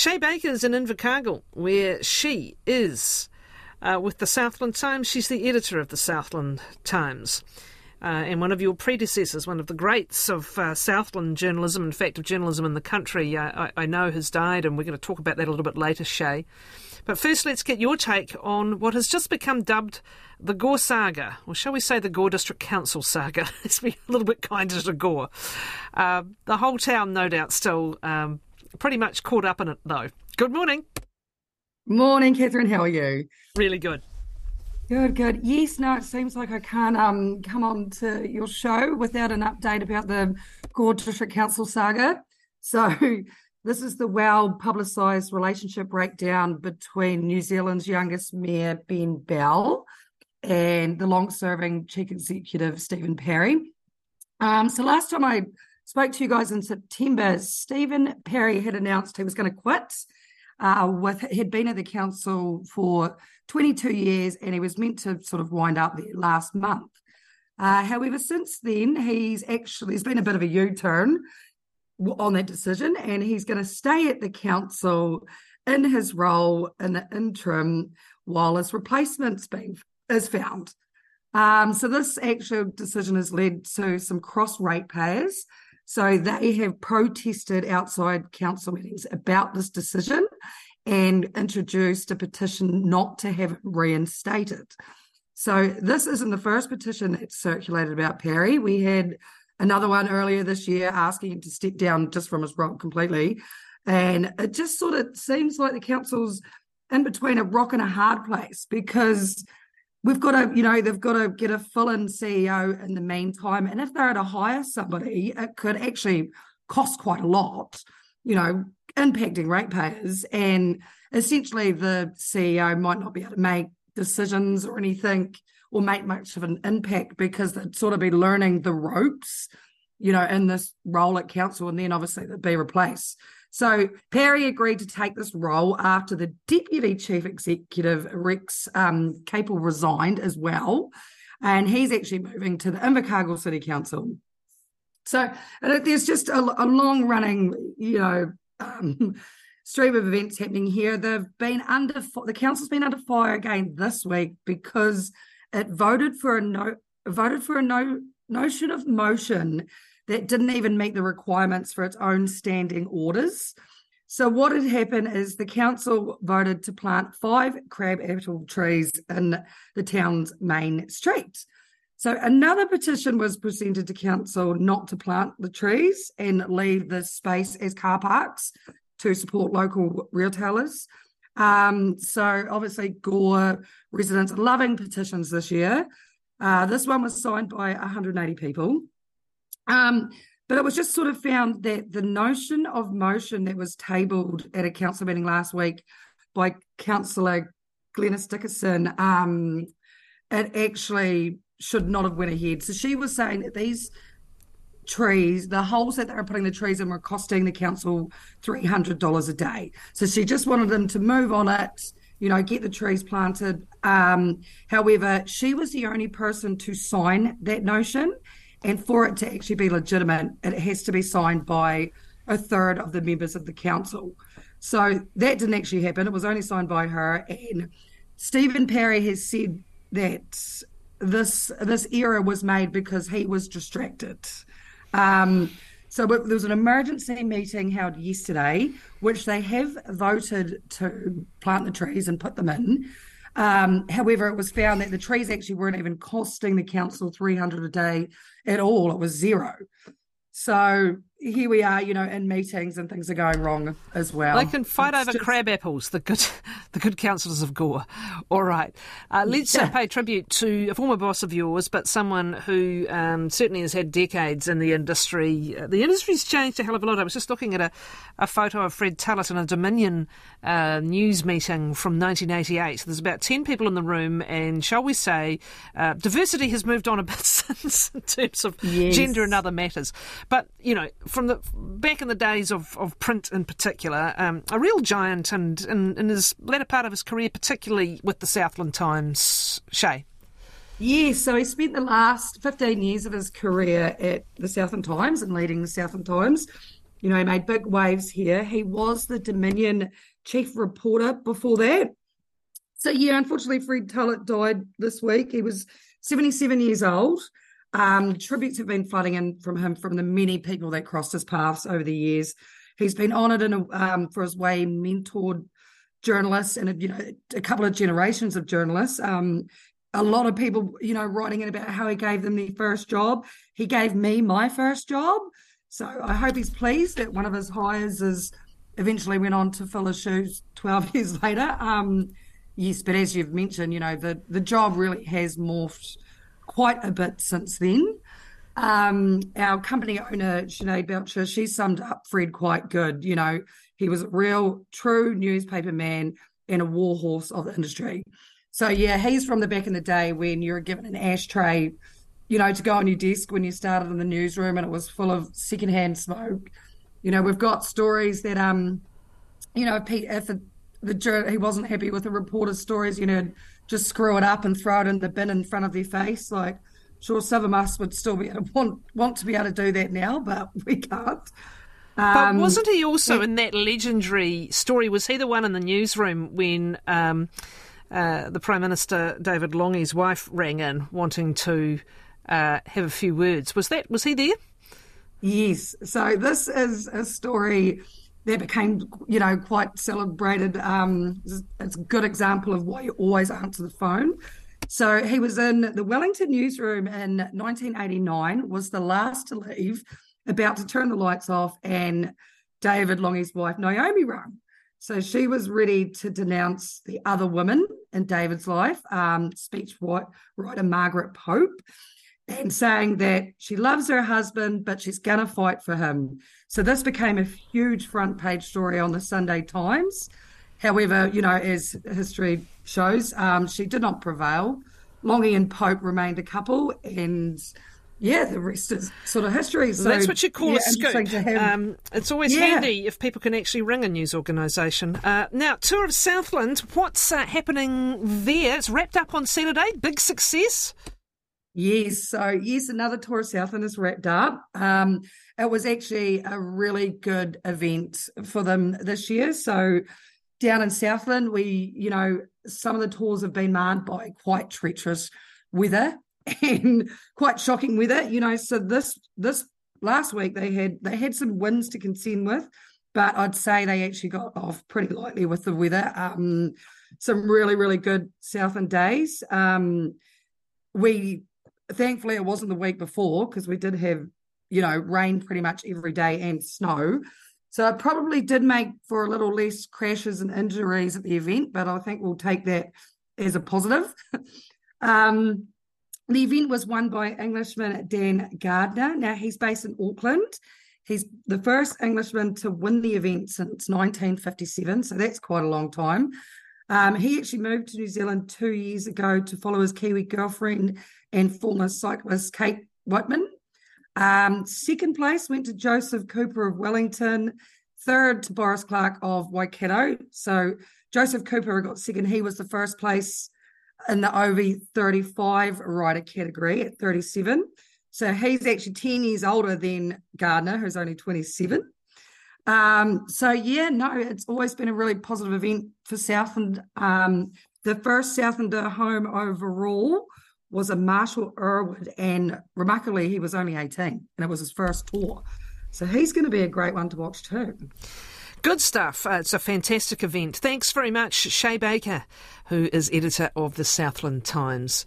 Che Baker's in Invercargill, where she is uh, with the Southland Times. She's the editor of the Southland Times. Uh, and one of your predecessors, one of the greats of uh, Southland journalism, in fact, of journalism in the country, uh, I, I, know has died, and we're going to talk about that a little bit later, Shae. But first, let's get your take on what has just become dubbed the Gore saga, or shall we say the Gore District Council saga? let's be a little bit kinder to Gore. Uh, the whole town, no doubt, still um, pretty much caught up in it, though. Good morning. Morning, Kathryn. How are you? Really good. Good, good. Yes, no, it seems like I can't um, come on to your show without an update about the Gore District Council saga. So, this is the well publicised relationship breakdown between New Zealand's youngest mayor, Ben Bell, and the long serving chief executive, Stephen Parry. Um, so, last time I spoke to you guys in September, Stephen Parry had announced he was going to quit. Uh, with he'd been at the council for 22 years and he was meant to sort of wind up there last month. Uh, however, since then, he's actually, there's been a bit of a U turn on that decision and he's going to stay at the council in his role in the interim while his replacement's being is found. Um, so this actual decision has led to some cross ratepayers. So they have protested outside council meetings about this decision and introduced a petition not to have it reinstated. So this isn't the first petition that's circulated about Parry. We had another one earlier this year asking him to step down just from his role completely. And it just sort of seems like the council's in between a rock and a hard place because we've got to, you know, they've got to get a fill-in CEO in the meantime. And if they're to hire somebody, it could actually cost quite a lot, you know, impacting ratepayers. And essentially, the CEO might not be able to make decisions or anything or make much of an impact because they'd sort of be learning the ropes, you know, in this role at council, and then obviously they'd be replaced. So Parry agreed to take this role after the deputy chief executive Rex um, Capel resigned as well, and he's actually moving to the Invercargill City Council. So there's just a, a long running, you know, um, stream of events happening here. They've been under the council's been under fire again this week because it voted for a no voted for a no notion of motion that didn't even meet the requirements for its own standing orders. So what had happened is the council voted to plant five crab apple trees in the town's main street. So another petition was presented to council not to plant the trees and leave the space as car parks to support local retailers. Um, so obviously, Gore residents loving petitions this year. Uh, this one was signed by 180 people. Um, but it was just sort of found that the notion of motion that was tabled at a council meeting last week by Councillor Glenys Dickinson, um, it actually should not have went ahead. So she was saying that these trees, the holes that they were putting the trees in were costing the council three hundred dollars a day. So she just wanted them to move on it, you know, get the trees planted. Um, however, she was the only person to sign that notion, and for it to actually be legitimate, it has to be signed by a third of the members of the council. So that didn't actually happen. It was only signed by her. And Stephen Parry has said that this this error was made because he was distracted. Um, so there was an emergency meeting held yesterday, which they have voted to plant the trees and put them in. Um, however, it was found that the trees actually weren't even costing the council 300 a day at all. It was zero. So here we are, you know, in meetings and things are going wrong as well. They can fight it's over just... crab apples, the good, the good councillors of Gore. All right, uh, let's uh, pay tribute to a former boss of yours, but someone who um, certainly has had decades in the industry. Uh, the industry's changed a hell of a lot. I was just looking at a, a photo of Fred Tulett in a Dominion uh, news meeting from 1988. So There's about 10 people in the room, and shall we say, uh, diversity has moved on a bit since in terms of yes. gender and other matters. But, you know, from the back in the days of, of print in particular, um, a real giant, and in, his latter part of his career, particularly with the Southland Times, Che. Yes, so he spent the last 15 years of his career at the Southland Times and leading the Southland Times. you know, he made big waves here. He was the Dominion chief reporter before that. So, yeah, unfortunately, Fred Tulett died this week. He was 77 years old. Um, tributes have been flooding in from him from the many people that crossed his paths over the years. He's been honoured in a, um, for his way mentored journalists and you know a couple of generations of journalists. Um, a lot of people, you know, writing in about how he gave them their first job. He gave me my first job. So I hope he's pleased that one of his hires is eventually went on to fill his shoes 12 years later. Um, yes, but as you've mentioned, you know, the, the job really has morphed quite a bit since then. Um, our company owner, Sinead Boucher, she summed up Fred quite good. You know, he was a real, true newspaper man and a warhorse of the industry. So yeah, he's from the back in the day when you were given an ashtray, you know, to go on your desk when you started in the newsroom, and it was full of secondhand smoke. You know, we've got stories that um, you know, Pete if the, the he wasn't happy with the reporter's stories, you know, just screw it up and throw it in the bin in front of their face. Like, sure, some of us would still be able to want want to be able to do that now, but we can't. Um, but wasn't he also yeah. in that legendary story? Was he the one in the newsroom when? Um, uh, the Prime Minister David Lange's wife rang in wanting to uh, have a few words. Was that was he there? Yes. So this is a story that became, you know, quite celebrated. Um, it's a good example of why you always answer the phone. So he was in the Wellington newsroom in 1989, was the last to leave, about to turn the lights off, and David Lange's wife Naomi rang. So she was ready to denounce the other women in David's life, um, speech writer Margaret Pope, and saying that she loves her husband, but she's going to fight for him. So this became a huge front page story on the Sunday Times. However, you know, as history shows, um, she did not prevail. Lange and Pope remained a couple, and yeah, the rest is sort of history. So that's what you call yeah, a scoop. Um, it's always yeah. handy if people can actually ring a news organisation. Uh, now, tour of Southland. What's uh, happening there? It's wrapped up on Saturday. Big success. Yes, so yes, another tour of Southland is wrapped up. Um, it was actually a really good event for them this year. So down in Southland, we, you know, some of the tours have been marred by quite treacherous weather and quite shocking weather. You know, so this this last week they had they had some winds to contend with, but I'd say they actually got off pretty lightly with the weather. Um, some really really good Southland days. Um, we thankfully it wasn't the week before because we did have you know rain pretty much every day and snow. So it probably did make for a little less crashes and injuries at the event, but I think we'll take that as a positive. um, the event was won by Englishman Dan Gardner. Now he's based in Auckland. He's the first Englishman to win the event since 1957, so that's quite a long time. Um, he actually moved to New Zealand two years ago to follow his Kiwi girlfriend and former cyclist Kate Wightman. Um, second place went to Joseph Cooper of Wellington. Third to Boris Clark of Waikato. So Joseph Cooper got second. He was the first place in the OV 35 rider category at 37. So he's actually 10 years older than Gardner, who's only 27. Um, so yeah, no, it's always been a really positive event for Southland. Um, the first Southlander home overall was a Marshall Irwood, and remarkably, he was only 18, and it was his first tour. So he's going to be a great one to watch too. Good stuff. Uh, it's a fantastic event. Thanks very much, Che Baker, who is editor of the Southland Times.